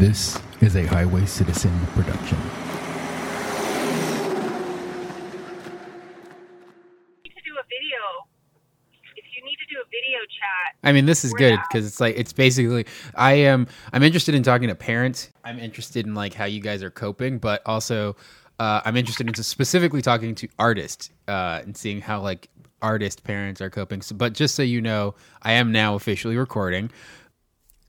This is a Highway Citizen production. need to do a video. If you need to do a video chat, I mean, this is good because it's like it's basically I am I'm interested in talking to parents. I'm interested in like how you guys are coping, but also uh, I'm interested in specifically talking to artists uh, and seeing how like artist parents are coping. So, but just so you know, I am now officially recording.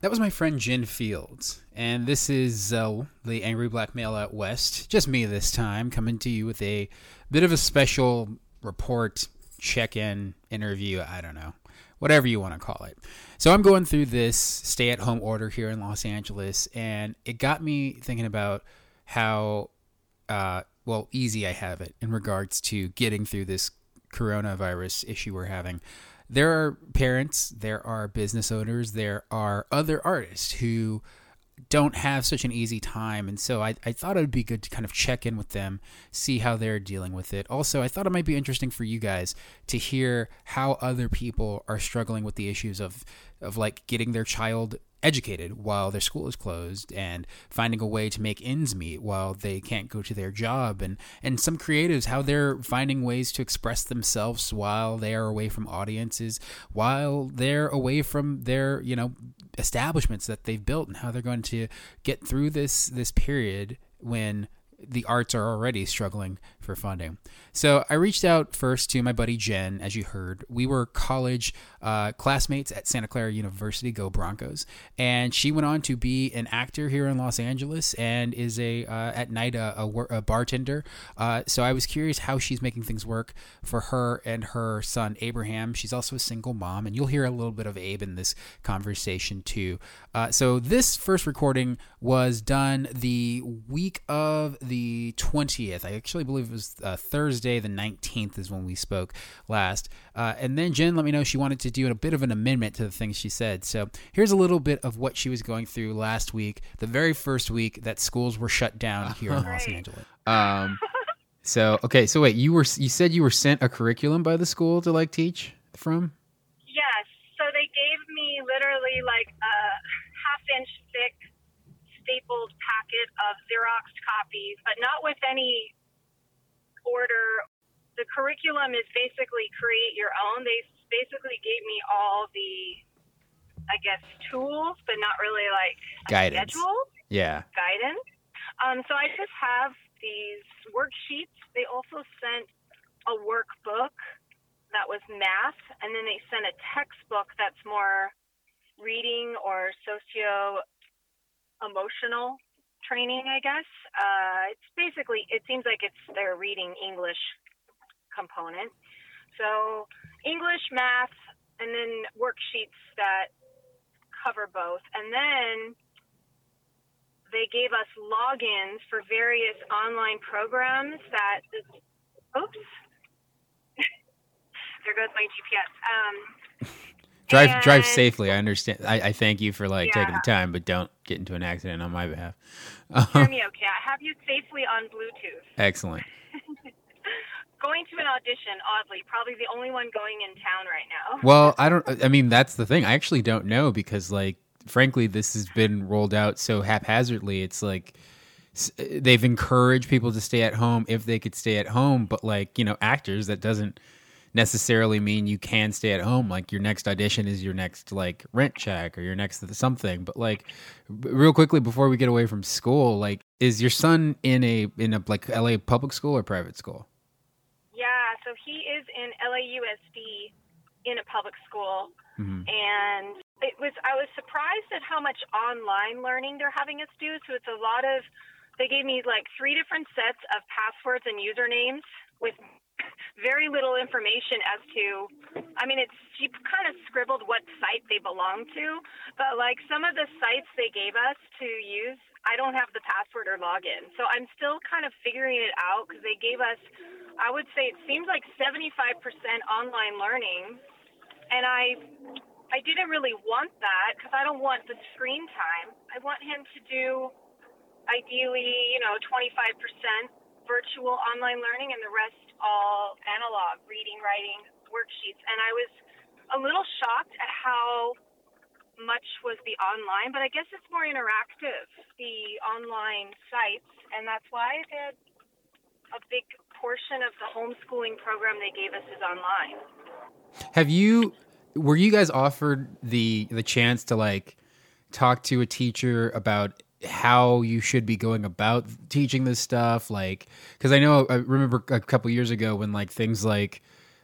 That was my friend Jen Fields, and this is the Angry Black Male Out West. Just me this time, coming to you with a bit of a special report, check-in, interview. I don't know, whatever you want to call it. So I'm going through this stay-at-home order here in Los Angeles, and it got me thinking about how uh, well easy I have it in regards to getting through this coronavirus issue we're having. There are parents, there are business owners, there are other artists who don't have such an easy time. And so I, I thought it would be good to kind of check in with them, see how they're dealing with it. Also, I thought it might be interesting for you guys to hear how other people are struggling with the issues of, of like getting their child educated while their school is closed and finding a way to make ends meet while they can't go to their job. And and some creatives how they're finding ways to express themselves while they are away from audiences while they're away from their you know establishments that they've built and how they're going to get through this this period when the arts are already struggling for funding. So I reached out first to my buddy Jen, as you heard. We were college uh, classmates at Santa Clara University, go Broncos, and she went on to be an actor here in Los Angeles and is a uh, at night a, a, a bartender. Uh, so I was curious how she's making things work for her and her son Abraham. She's also a single mom, and you'll hear a little bit of Abe in this conversation too. Uh, so this first recording was done the week of the 20th. I actually believe it was uh, Thursday, the 19th, is when we spoke last. Uh, and then Jen let me know she wanted to do a bit of an amendment to the things she said. So here's a little bit of what she was going through last week, the very first week that schools were shut down here in Los Angeles. Um, so okay, so wait, you were you said you were sent a curriculum by the school to like teach from? yes. So they gave me literally like a half inch thick stapled packet of Xerox copies, but not with any order. The curriculum is basically create your own. They basically gave me all the, I guess, tools, but not really like Guidance. schedule. Yeah. guidance. Um, so I just have these worksheets. They also sent a workbook that was math, and then they sent a textbook that's more reading or socio emotional training, I guess. Uh, it's basically, it seems like it's their reading English component. So English, math, and then worksheets that cover both. And then they gave us logins for various online programs that oops there goes my gps um, Drive drive safely. I understand. I, I thank you for like taking the time, but don't get into an accident on my behalf. hear me okay i have you safely on bluetooth Excellent. going to an audition oddly probably the only one going in town right now Well, I don't. I mean, that's the thing. I actually don't know because, like, frankly, this has been rolled out so haphazardly. It's like they've encouraged people to stay at home if they could stay at home, but like you know, actors that doesn't necessarily mean you can stay at home. Like your next audition is your next like rent check or your next something. But like, real quickly before we get away from school, like, is your son in a in a like L.A. public school or private school? yeah so he is in lausd in a public school hmm and it was I was surprised at how much online learning they're having us do. So it's a lot of they gave me like three different sets of passwords and usernames with very little information as to I mean it's she kind of scribbled what site they belong to, but like some of the sites they gave us to use I don't have the password or login. So I'm still kind of figuring it out because they gave us I would say it seems like 75% online learning and I I didn't really want that because I don't want the screen time. I want him to do ideally, you know, 25% virtual online learning and the rest all analog reading, writing, worksheets. And I was a little shocked at how much was the online, but I guess it's more interactive, the online sites, and that's why a big portion of the homeschooling program they gave us is online. Have you were you guys offered the the chance to like talk to a teacher about how you should be going about teaching this stuff like because i know i remember a couple years ago when like things like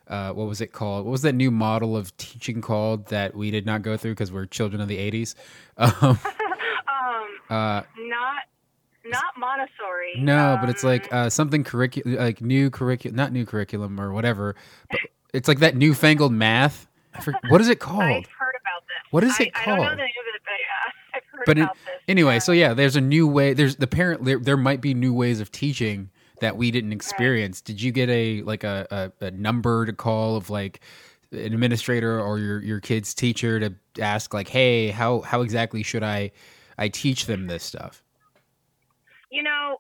uh, what was it called what was that new model of teaching called that we did not go through because we're children of the 80s um, um, uh, not not Montessori. no but it's um, like uh, something curriculum like new curriculum not new curriculum or whatever but it's like that newfangled math I for- what is it called I've heard about this. What is I, it I don't know called? the name of but yeah, I've heard but in, anyway, yeah. so yeah, there's a new way. There's the parent. There, there might be new ways of teaching that we didn't experience. Did you get a like a, a, a number to call of like an administrator or your your kid's teacher to ask like, hey, how how exactly should I I teach them this stuff? You know,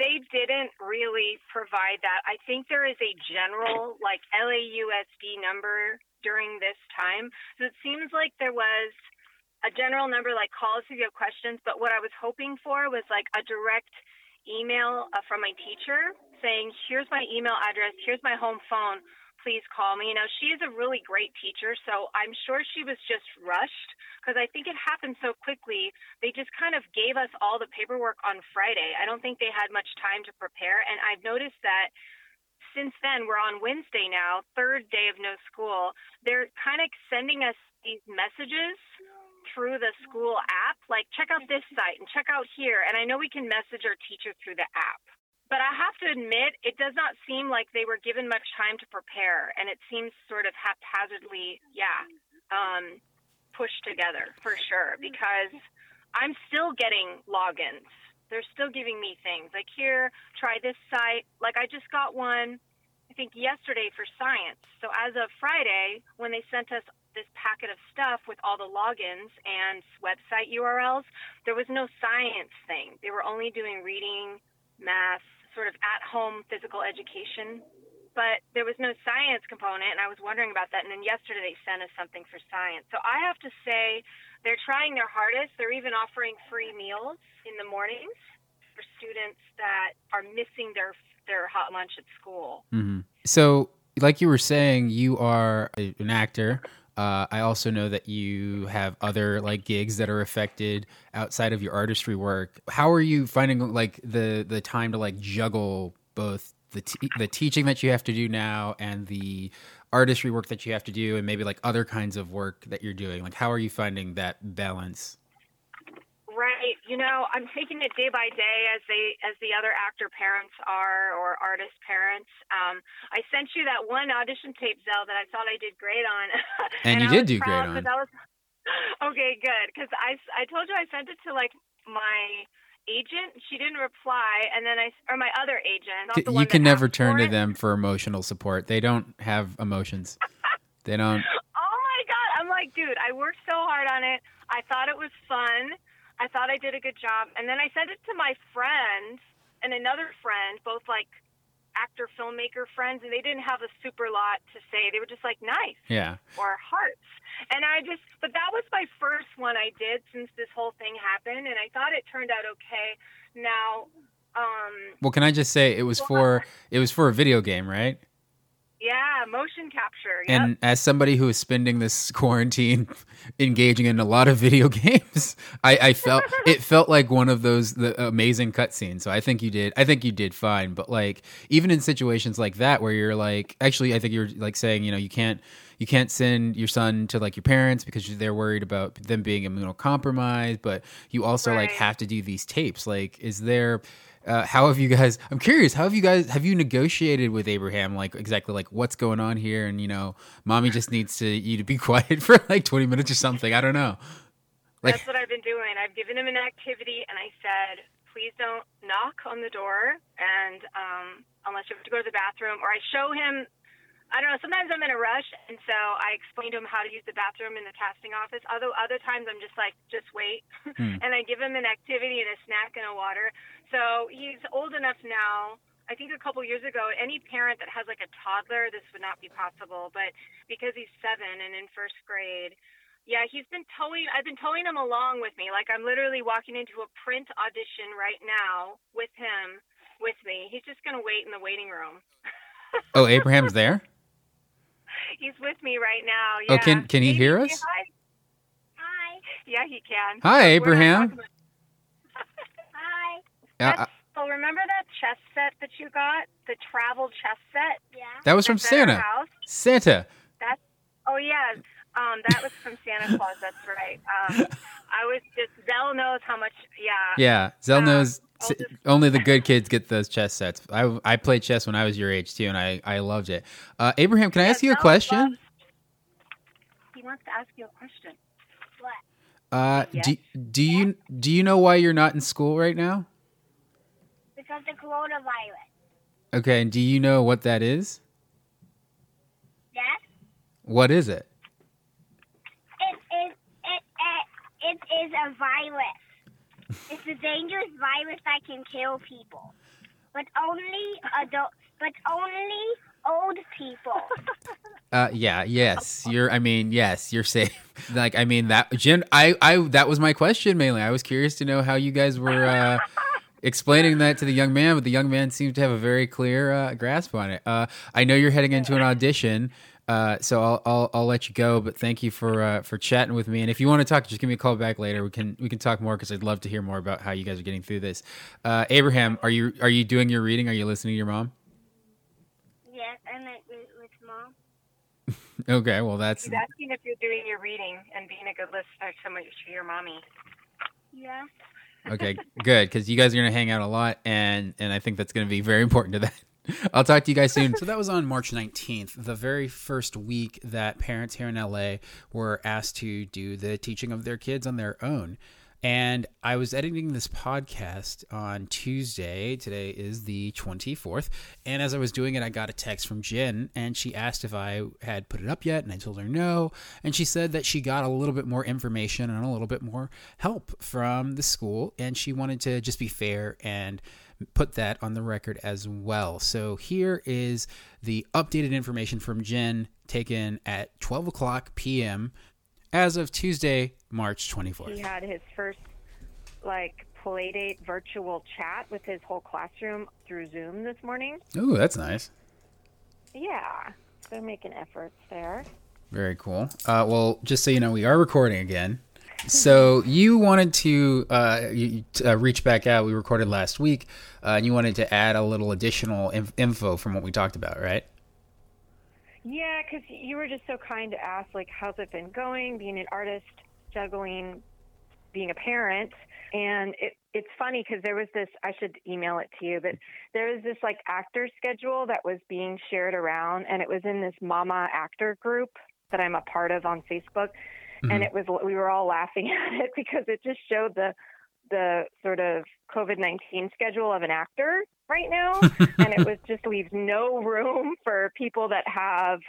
they didn't really provide that. I think there is a general, like LAUSD number during this time. So it seems like there was a general number, like calls if you have questions. But what I was hoping for was like a direct email uh, from my teacher saying, here's my email address, here's my home phone. Please call me. You know, she is a really great teacher, so I'm sure she was just rushed because I think it happened so quickly they just kind of gave us all the paperwork on Friday. I don't think they had much time to prepare. And I've noticed that since then, we're on Wednesday now, third day of no school. They're kind of sending us these messages through the school app, like check out this site and check out here. And I know we can message our teacher through the app. But I have to admit, it does not seem like they were given much time to prepare. And it seems sort of haphazardly, yeah, um, pushed together for sure because I'm still getting logins. They're still giving me things like here, try this site. Like I just got one, I think yesterday for science. So as of Friday, when they sent us this packet of stuff with all the logins and website URLs, there was no science thing. They were only doing reading, math, sort of at home physical education. But there was no science component, and I was wondering about that. And then yesterday they sent us something for science. So I have to say, they're trying their hardest. They're even offering free meals in the mornings for students that are missing their their hot lunch at school. hmm So, like you were saying, you are an actor. Uh, I also know that you have other like gigs that are affected outside of your artistry work. How are you finding like the the time to like juggle both the the teaching that you have to do now and the artistry work that you have to do, and maybe like other kinds of work that you're doing? Like, how are you finding that balance? You know, I'm taking it day by day as they as the other actor parents are or artist parents. Um, I sent you that one audition tape, Zell, that I thought I did great on. And you I did do great on. I was, okay, good. Because I, I told you I sent it to like my agent. She didn't reply, and then I or my other agent. not the you can never turn to it. them for emotional support. They don't have emotions. They don't. Oh my god! I'm like, dude, I worked so hard on it. I thought it was fun. I thought I did a good job, and then I sent it to my friend and another friend, both like actor filmmaker friends, and they didn't have a super lot to say. They were just like nice Yeah. or hearts. And I just, but that was my first one I did since this whole thing happened, and I thought it turned out okay. Now, um, Well, can I just say it was for it was for a video game, right? Yeah, motion capture. Yep. And as somebody who is spending this quarantine engaging in a lot of video games, I, I felt it felt like one of those the amazing cutscenes. So I think you did. I think you did fine. But like even in situations like that where you're like, actually, I think you're like saying, you know, you can't you can't send your son to like your parents because they're worried about them being immunocompromised. But you also like have to do these tapes. Like, is there? Uh, how have you guys i'm curious how have you guys have you negotiated with abraham like exactly like what's going on here and you know mommy just needs to you to be quiet for like 20 minutes or something i don't know like That's what I've been doing. I've given him an activity, and I said, please don't knock on the door, and um, unless you have to go to the bathroom, or I show him. I don't know. Sometimes I'm in a rush, and so I explain to him how to use the bathroom in the casting office. Although other times I'm just like, just wait, Hmm. and I give him an activity and a snack and a water. So he's old enough now. I think a couple years ago, any parent that has like a toddler, this would not be possible. But because he's seven and in first grade, Yeah, he's been towing. I've been towing him along with me. Like I'm literally walking into a print audition right now with him with me. He's just gonna wait in the waiting room. Oh, Abraham's there. He's with me right now. Yeah. Oh, can- can he Maybe hear us? Hi. Hi. Yeah, he can. Hi, Abraham. Hi. Yeah, That's, so remember that chess set that you got? The travel chess set? Yeah. that was from That's at our Santa. house? Santa. That's oh yeah. Um, that was from Santa Claus. That's right. Um, I was just Zell knows how much. Yeah. Yeah, Zell Um, knows I'll s- only the good kids get those chess sets. I I played chess when I was your age too, and I I loved it. Uh, Abraham, can I Yeah, ask you a question? loves- he wants to ask you a question. What? Uh, Yes. do do you do you know why you're not in school right now? Because the coronavirus. Okay, and do you know what that is? Yes. What is it? It is it, it, it is a virus. It's a dangerous virus that can kill people. But only adult but only old people. Uh, yeah, yes, you're. I mean, yes, you're safe. Like, I mean that. Jen, I, I, that was my question mainly. I was curious to know how you guys were uh, explaining that to the young man, but the young man seemed to have a very clear uh, grasp on it. Uh, I know you're heading into an audition, uh, so I'll, I'll, I'll let you go. But thank you for uh, for chatting with me. And if you want to talk, just give me a call back later. We can we can talk more because I'd love to hear more about how you guys are getting through this. Uh, Abraham, are you are you doing your reading? Are you listening to your mom? yes, and it with, with mom. Okay, well that's He's asking if you're doing your reading and being a good listener to, my, to your mommy. Yeah. Okay, good because you guys are gonna hang out a lot, and and I think that's gonna be very important to that. I'll talk to you guys soon. So that was on March 19th, the very first week that parents here in LA were asked to do the teaching of their kids on their own. And I was editing this podcast on Tuesday. Today is the 24th. And as I was doing it, I got a text from Jen and she asked if I had put it up yet. And I told her no. And she said that she got a little bit more information and a little bit more help from the school. And she wanted to just be fair and put that on the record as well. So here is the updated information from Jen taken at 12 o'clock p.m. as of Tuesday, March 24th. He had his first like playdate virtual chat with his whole classroom through Zoom this morning. Ooh, that's nice. Yeah, they're making efforts there. Very cool. Uh, well, just so you know, we are recording again. So you wanted to uh, you, uh, reach back out. We recorded last week, uh, and you wanted to add a little additional inf- info from what we talked about, right? Yeah, because you were just so kind to ask, like, how's it been going, being an artist, juggling, being a parent. And it, it's funny because there was this, I should email it to you, but there was this like actor schedule that was being shared around, and it was in this Mama actor group that I'm a part of on Facebook. And mm-hmm. it was, we were all laughing at it because it just showed the, the sort of COVID 19 schedule of an actor right now. and it was just leaves no room for people that have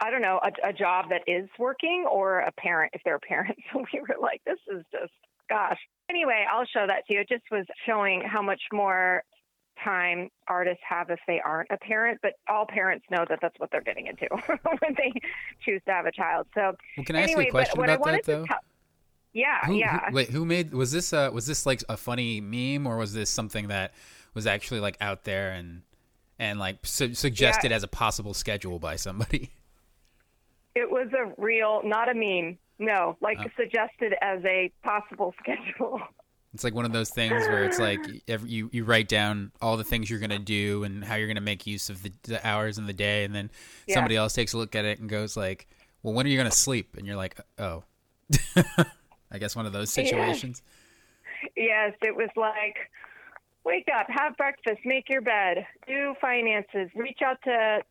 I don't know, a, a job that is working or a parent if they're a parent. So we were like, this is just, gosh. Anyway, I'll show that to you. It just was showing how much more time artists have if they aren't a parent, but all parents know that that's what they're getting into when they choose to have a child. So, Well, can I ask anyway, you a question about that though? tell- yeah, Who, who- yeah. wait, who made? Was this uh, was this like a funny meme, or was this something that was actually like out there and and like su- suggested as a possible schedule by somebody? It was a real, not a meme. No, like Oh. suggested as a possible schedule. It's like one of those things where it's like every, you you write down all the things you're gonna do and how you're gonna make use of the, the hours in the day, and then Yeah. somebody else takes a look at it and goes like, "Well, when are you gonna sleep?" And you're like, "Oh." I guess one of those situations. Yes, it was like wake up, have breakfast, make your bed, do finances, reach out to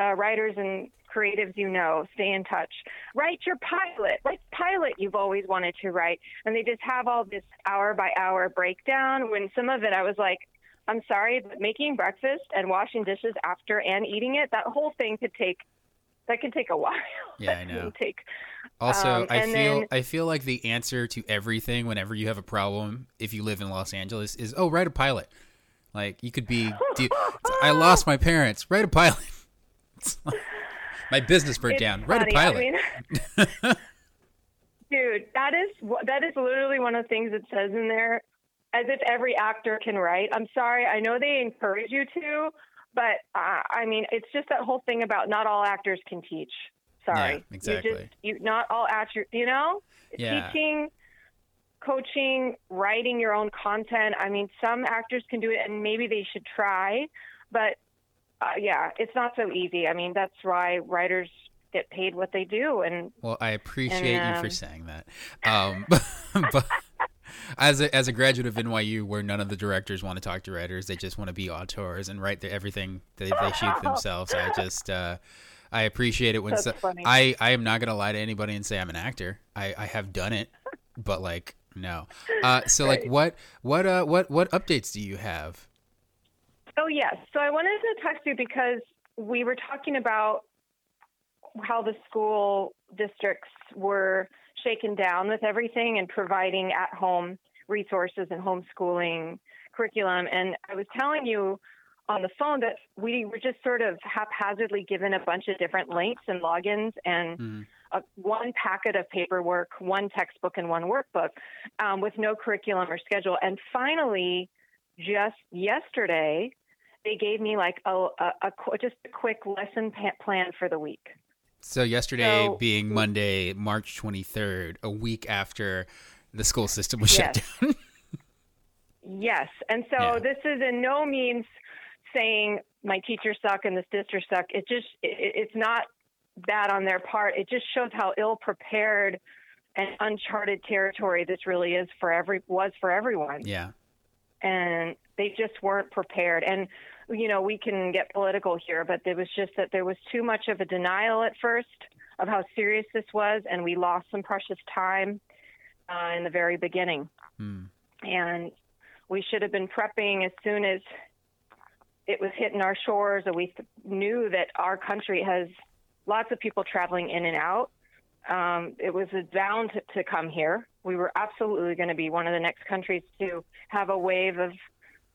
uh, writers and creatives you know, stay in touch, write your pilot, like pilot you've always wanted to write. And they just have all this hour by hour breakdown. When some of it, I was like, I'm sorry, but making breakfast and washing dishes after and eating it, that whole thing could take. That could take a while. Yeah, I know. can Take Also, Um, I feel then- I feel like the answer to everything whenever you have a problem, if you live in Los Angeles, is oh, write a pilot. Like you could be, do, I lost my parents. Write a pilot. My business burnt It's down. Write a a I pilot. mean, Dude, that is that is literally one of the things it says in there, as if every actor can write. I'm sorry, I know they encourage you to, but uh, I mean, it's just that whole thing about not all actors can teach. Sorry, Yeah, exactly. You just, you not all actors, you know, Yeah. teaching, coaching, writing your own content. I mean, some actors can do it, and maybe they should try, but uh, yeah, it's not so easy. I mean, that's why writers get paid what they do, and Well, I appreciate you for um, saying that. Um, but as a, as a graduate of NYU, where none of the directors want to talk to writers, they just want to be auteurs and write the, everything they, they shoot themselves. I just uh, I appreciate it when so. I I am not gonna lie to anybody and say I'm an actor. I I have done it, but like no. Uh, so like what what uh what what updates do you have? Oh, yes. So I wanted to text you because we were talking about how the school districts were shaken down with everything and providing at home resources and homeschooling curriculum. And I was telling you on the phone that we were just sort of haphazardly given a bunch of different links and logins and Mhm. a, one packet of paperwork, one textbook, and one workbook um, with no curriculum or schedule. And finally, just yesterday, they gave me like a, a, a just a quick lesson plan for the week. So yesterday So- being Monday, March 23rd, a week after the school system was shut down. Yes, and so Yeah. this is in no means saying my teachers suck and this district suck. It just it, it's not bad on their part. It just shows how ill prepared and uncharted territory this really is for every was for everyone. yeah. and they just weren't prepared. And you know, we can get political here, but there was just that there was too much of a denial at first of how serious this was, and we lost some precious time uh, in the very beginning. Hmm. And we should have been prepping as soon as it was hitting our shores, and we th- knew that our country has lots of people traveling in and out. Um, it was bound to, to come here. We were absolutely going to be one of the next countries to have a wave of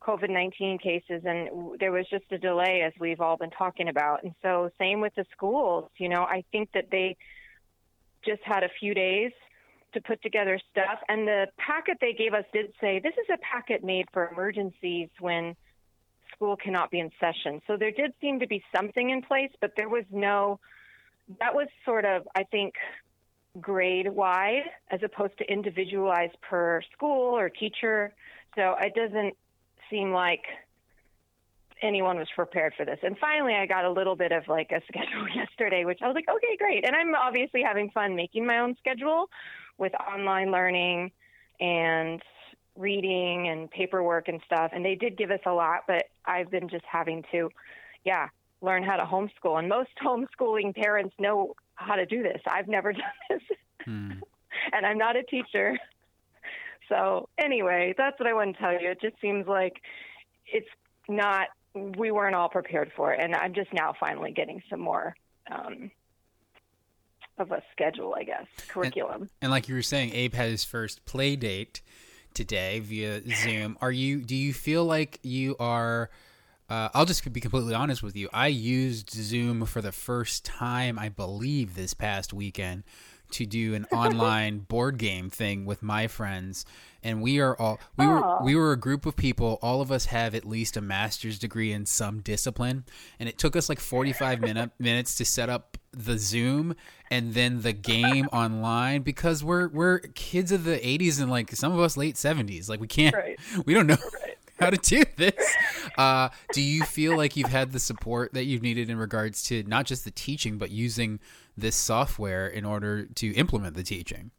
COVID 19 cases, and there was just a delay, as we've all been talking about. And so, same with the schools. You know, I think that they just had a few days to put together stuff. And the packet they gave us did say this is a packet made for emergencies when school cannot be in session. So there did seem to be something in place, but there was no, that was sort of, I think, grade wide as opposed to individualized per school or teacher. So it doesn't seem like anyone was prepared for this. And finally, I got a little bit of like a schedule yesterday, which I was like, okay, great. And I'm obviously having fun making my own schedule with online learning and reading and paperwork and stuff. And they did give us a lot, but I've been just having to, yeah, learn how to homeschool. And most homeschooling parents know how to do this. I've never done this, Hmm. and I'm not a teacher. So, anyway, that's what I want to tell you. It just seems like it's not, we weren't all prepared for it. And I'm just now finally getting some more um, of a schedule, I guess, curriculum. And like you were saying, Abe had his first play date today via Zoom. Are you? Do you feel like you are? Uh, I'll just be completely honest with you. I used Zoom for the first time, I believe, this past weekend to do an online board game thing with my friends, and we are all we were Aw. we were a group of people. All of us have at least a master's degree in some discipline, and it took us like forty five minute, minutes to set up the Zoom and then the game online because we're we're kids of the 80s and like some of us late 70s like we can't Right. we don't know how to do this uh, do you feel like you've had the support that you've needed in regards to not just the teaching but using this software in order to implement the teaching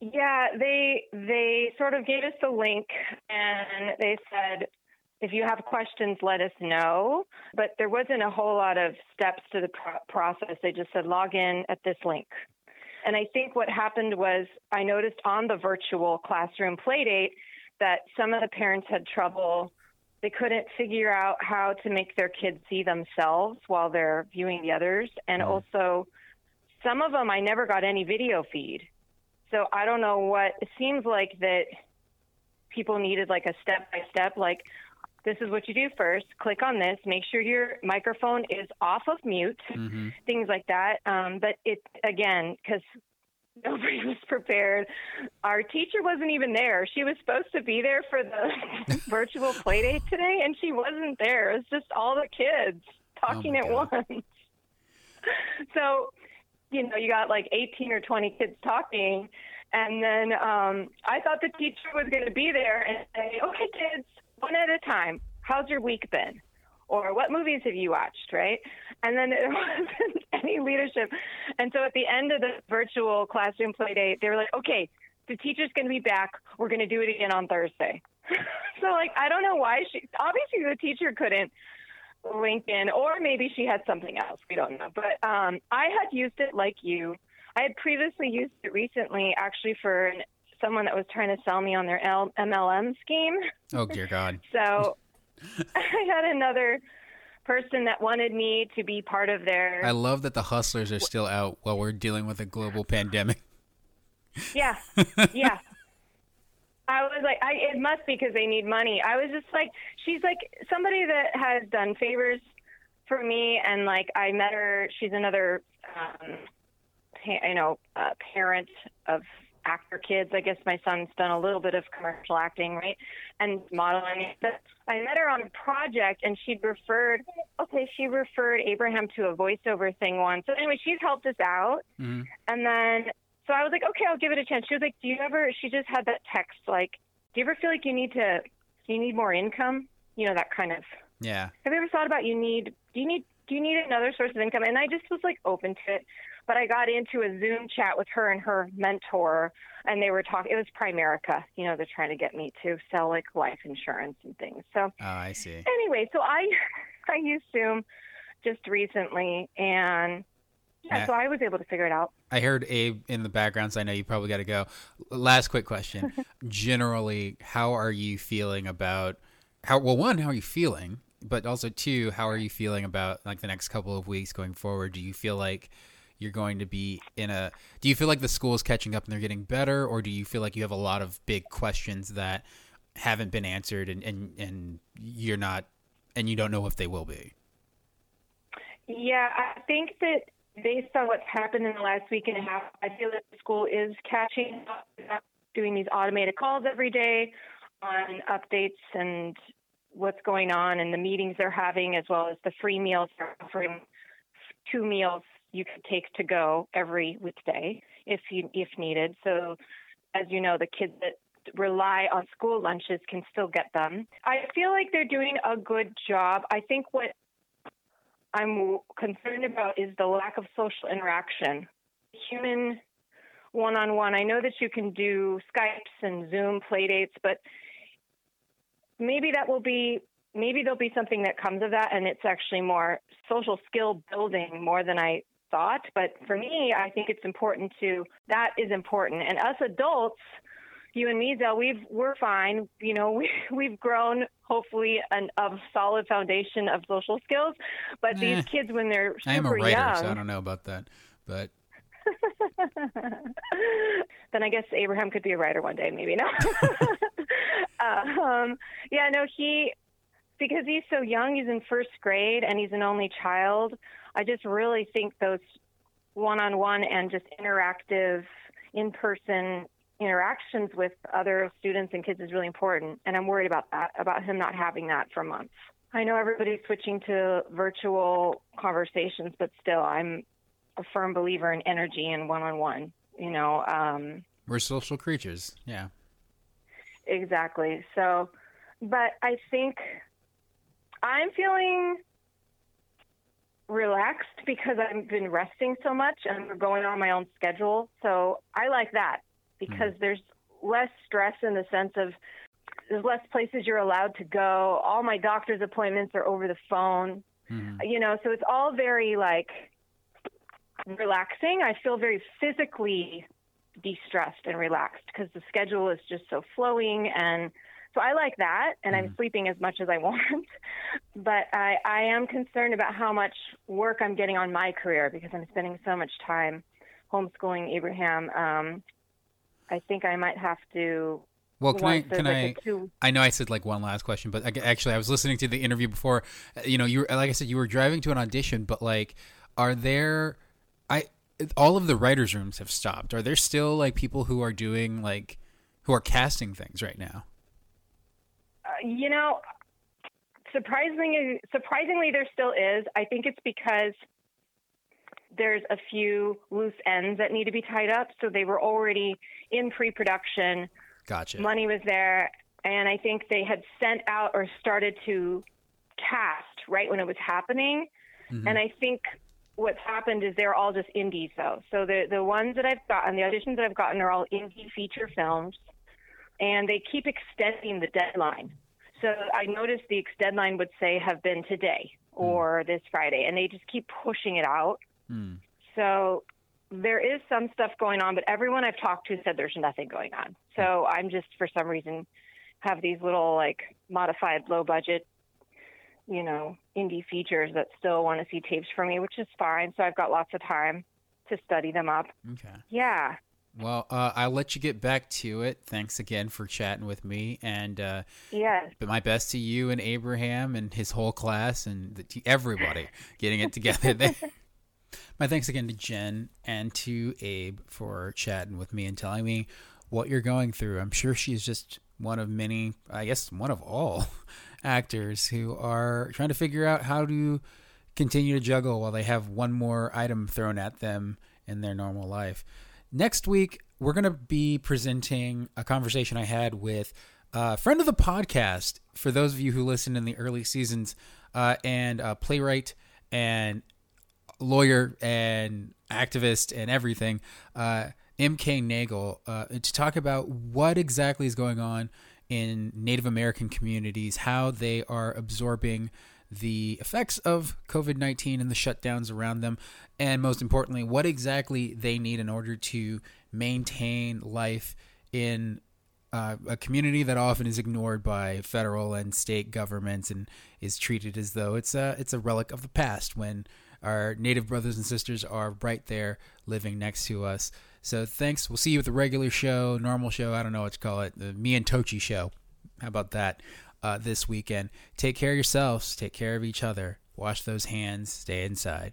Yeah, they they sort of gave us the link and they said if you have questions let us know, but there wasn't a whole lot of steps to the pro- process. They just said log in at this link. And I think what happened was I noticed on the virtual classroom playdate that some of the parents had trouble they couldn't figure out how to make their kids see themselves while they're viewing the others and also some of them I never got any video feed. So I don't know what it seems like that people needed like a step by step like this is what you do first. Click on this. Make sure your microphone is off of mute. mm-hmm. Things like that. Um, but it again because Nobody was prepared. Our teacher wasn't even there. She was supposed to be there for the virtual play date today, and she wasn't there. It was just all the kids talking Oh at God. once. so, you know, you got like 18 or 20 kids talking. And then um, I thought the teacher was going to be there and say, okay, kids, one at a time. How's your week been? Or what movies have you watched, right? And then there wasn't any leadership. And so at the end of the virtual classroom play date, they were like, okay, the teacher's going to be back. We're going to do it again on Thursday. so, like, I don't know why she, obviously, the teacher couldn't link in, or maybe she had something else. We don't know. But um, I had used it like you. I had previously used it recently, actually, for an, someone that was trying to sell me on their L- MLM scheme. Oh dear God. So I had another person that wanted me to be part of their. I love that the hustlers are still out while we're dealing with a global pandemic. Yeah, yeah. I was like, I it must be because they need money. I was just like, she's like somebody that has done favors for me, and like I met her. She's another, um, pa- you know, uh, parent of actor kids. I guess my son's done a little bit of commercial acting, right, and modeling. But I met her on a project, and she'd referred. Okay, she referred Abraham to a voiceover thing once. So anyway, she's helped us out. Mhm. And then, so I was like, okay, I'll give it a chance. She was like, do you ever, she just had that text, like, do you ever feel like you need to, do you need more income? You know, that kind of, Yeah. have you ever thought about you need, do you need, do you need another source of income? And I just was like open to it. But I got into a Zoom chat with her and her mentor, and they were talking, it was Primerica. You know, they're trying to get me to sell like life insurance and things. So, Oh, I see. anyway, so I, I used Zoom just recently, and yeah, Yeah. so I was able to figure it out. I heard Abe in the background, so I know you probably got to go. Last quick question. Generally, how are you feeling about how? Well, one, how are you feeling? But also, two, how are you feeling about like the next couple of weeks going forward? Do you feel like you're going to be in a? Do you feel like the school is catching up and they're getting better, or do you feel like you have a lot of big questions that haven't been answered and and and you're not and you don't know if they will be? Yeah, I think that based on what's happened in the last week and a half, I feel that the school is catching up, doing these automated calls every day on updates and what's going on and the meetings they're having, as well as the free meals they're offering. Two meals you could take to go every weekday if you if needed. So, as you know, the kids that rely on school lunches can still get them. I feel like they're doing a good job. I think what I'm concerned about is the lack of social interaction. Human one on one. I know that you can do Skypes and Zoom playdates, but maybe that will be maybe there'll be something that comes of that and it's actually more social skill building more than I thought. But for me, I think it's important to that is important. And us adults you and me, Zell, we've we're fine. You know, we we've grown hopefully an of solid foundation of social skills. But Eh. these kids, when they're super I am a writer, young, so I don't know about that, but then I guess Abraham could be a writer one day, maybe no. um, yeah, no, he because he's so young, he's in first grade and he's an only child. I just really think those one-on-one and just interactive, in-person interactions with other students and kids is really important, and I'm worried about that, about him not having that for months. I know everybody's switching to virtual conversations, but still, I'm a firm believer in energy and one-on-one. You know, um, we're social creatures. Yeah. exactly. So, but I think I'm feeling relaxed because I've been resting so much and we're going on my own schedule. So I like that because there's less stress in the sense of there's less places you're allowed to go. All my doctor's appointments are over the phone. Mhm. You know, so it's all very like relaxing. I feel very physically de-stressed and relaxed because the schedule is just so flowing and so I like that and I'm sleeping as much as I want. but I, I am concerned about how much work I'm getting on my career because I'm spending so much time homeschooling Abraham. Um, I think I might have to Well, can I can I like a two I know I said like one last question, but I, actually I was listening to the interview before. uh, You know, you were, like I said, you were driving to an audition, but like, are there? I all of the writers' rooms have stopped. Are there still like people who are doing like who are casting things right now? You know, surprisingly, surprisingly, there still is. I think it's because there's a few loose ends that need to be tied up. So they were already in pre-production. Gotcha. Money was there, and I think they had sent out or started to cast right when it was happening. Mhm. And I think what's happened is they're all just indies though. So the the ones that I've gotten, the auditions that I've gotten are all indie feature films, and they keep extending the deadline. So I noticed the deadline would say have been today or this Friday, and they just keep pushing it out. Hmm. So there is some stuff going on, but everyone I've talked to said there's nothing going on. So I'm just for some reason have these little like modified low budget, you know, indie features that still want to see tapes from me, which is fine. So I've got lots of time to study them up. Okay. Yeah. Well, uh, I'll let you get back to it. Thanks again for chatting with me, and uh, Yes. but my best to you and Abraham and his whole class and the, everybody getting it together there. My thanks again to Jen and to Abe for chatting with me and telling me what you're going through. I'm sure she's just one of many, I guess, one of all actors who are trying to figure out how to continue to juggle while they have one more item thrown at them in their normal life. Next week, we're going to be presenting a conversation I had with a friend of the podcast, for those of you who listened in the early seasons, uh, and playwright and lawyer and activist and everything, uh, MK Nagle, uh, to talk about what exactly is going on in Native American communities, how they are absorbing the effects of COVID 19 and the shutdowns around them, and most importantly, what exactly they need in order to maintain life in uh, a community that often is ignored by federal and state governments and is treated as though it's a it's a relic of the past when our native brothers and sisters are right there living next to us. So thanks. We'll see you at the regular show, normal show. I don't know what to call it. The me and Tochi show. How about that? Uh, this weekend. Take care of yourselves. Take care of each other. Wash those hands. Stay inside.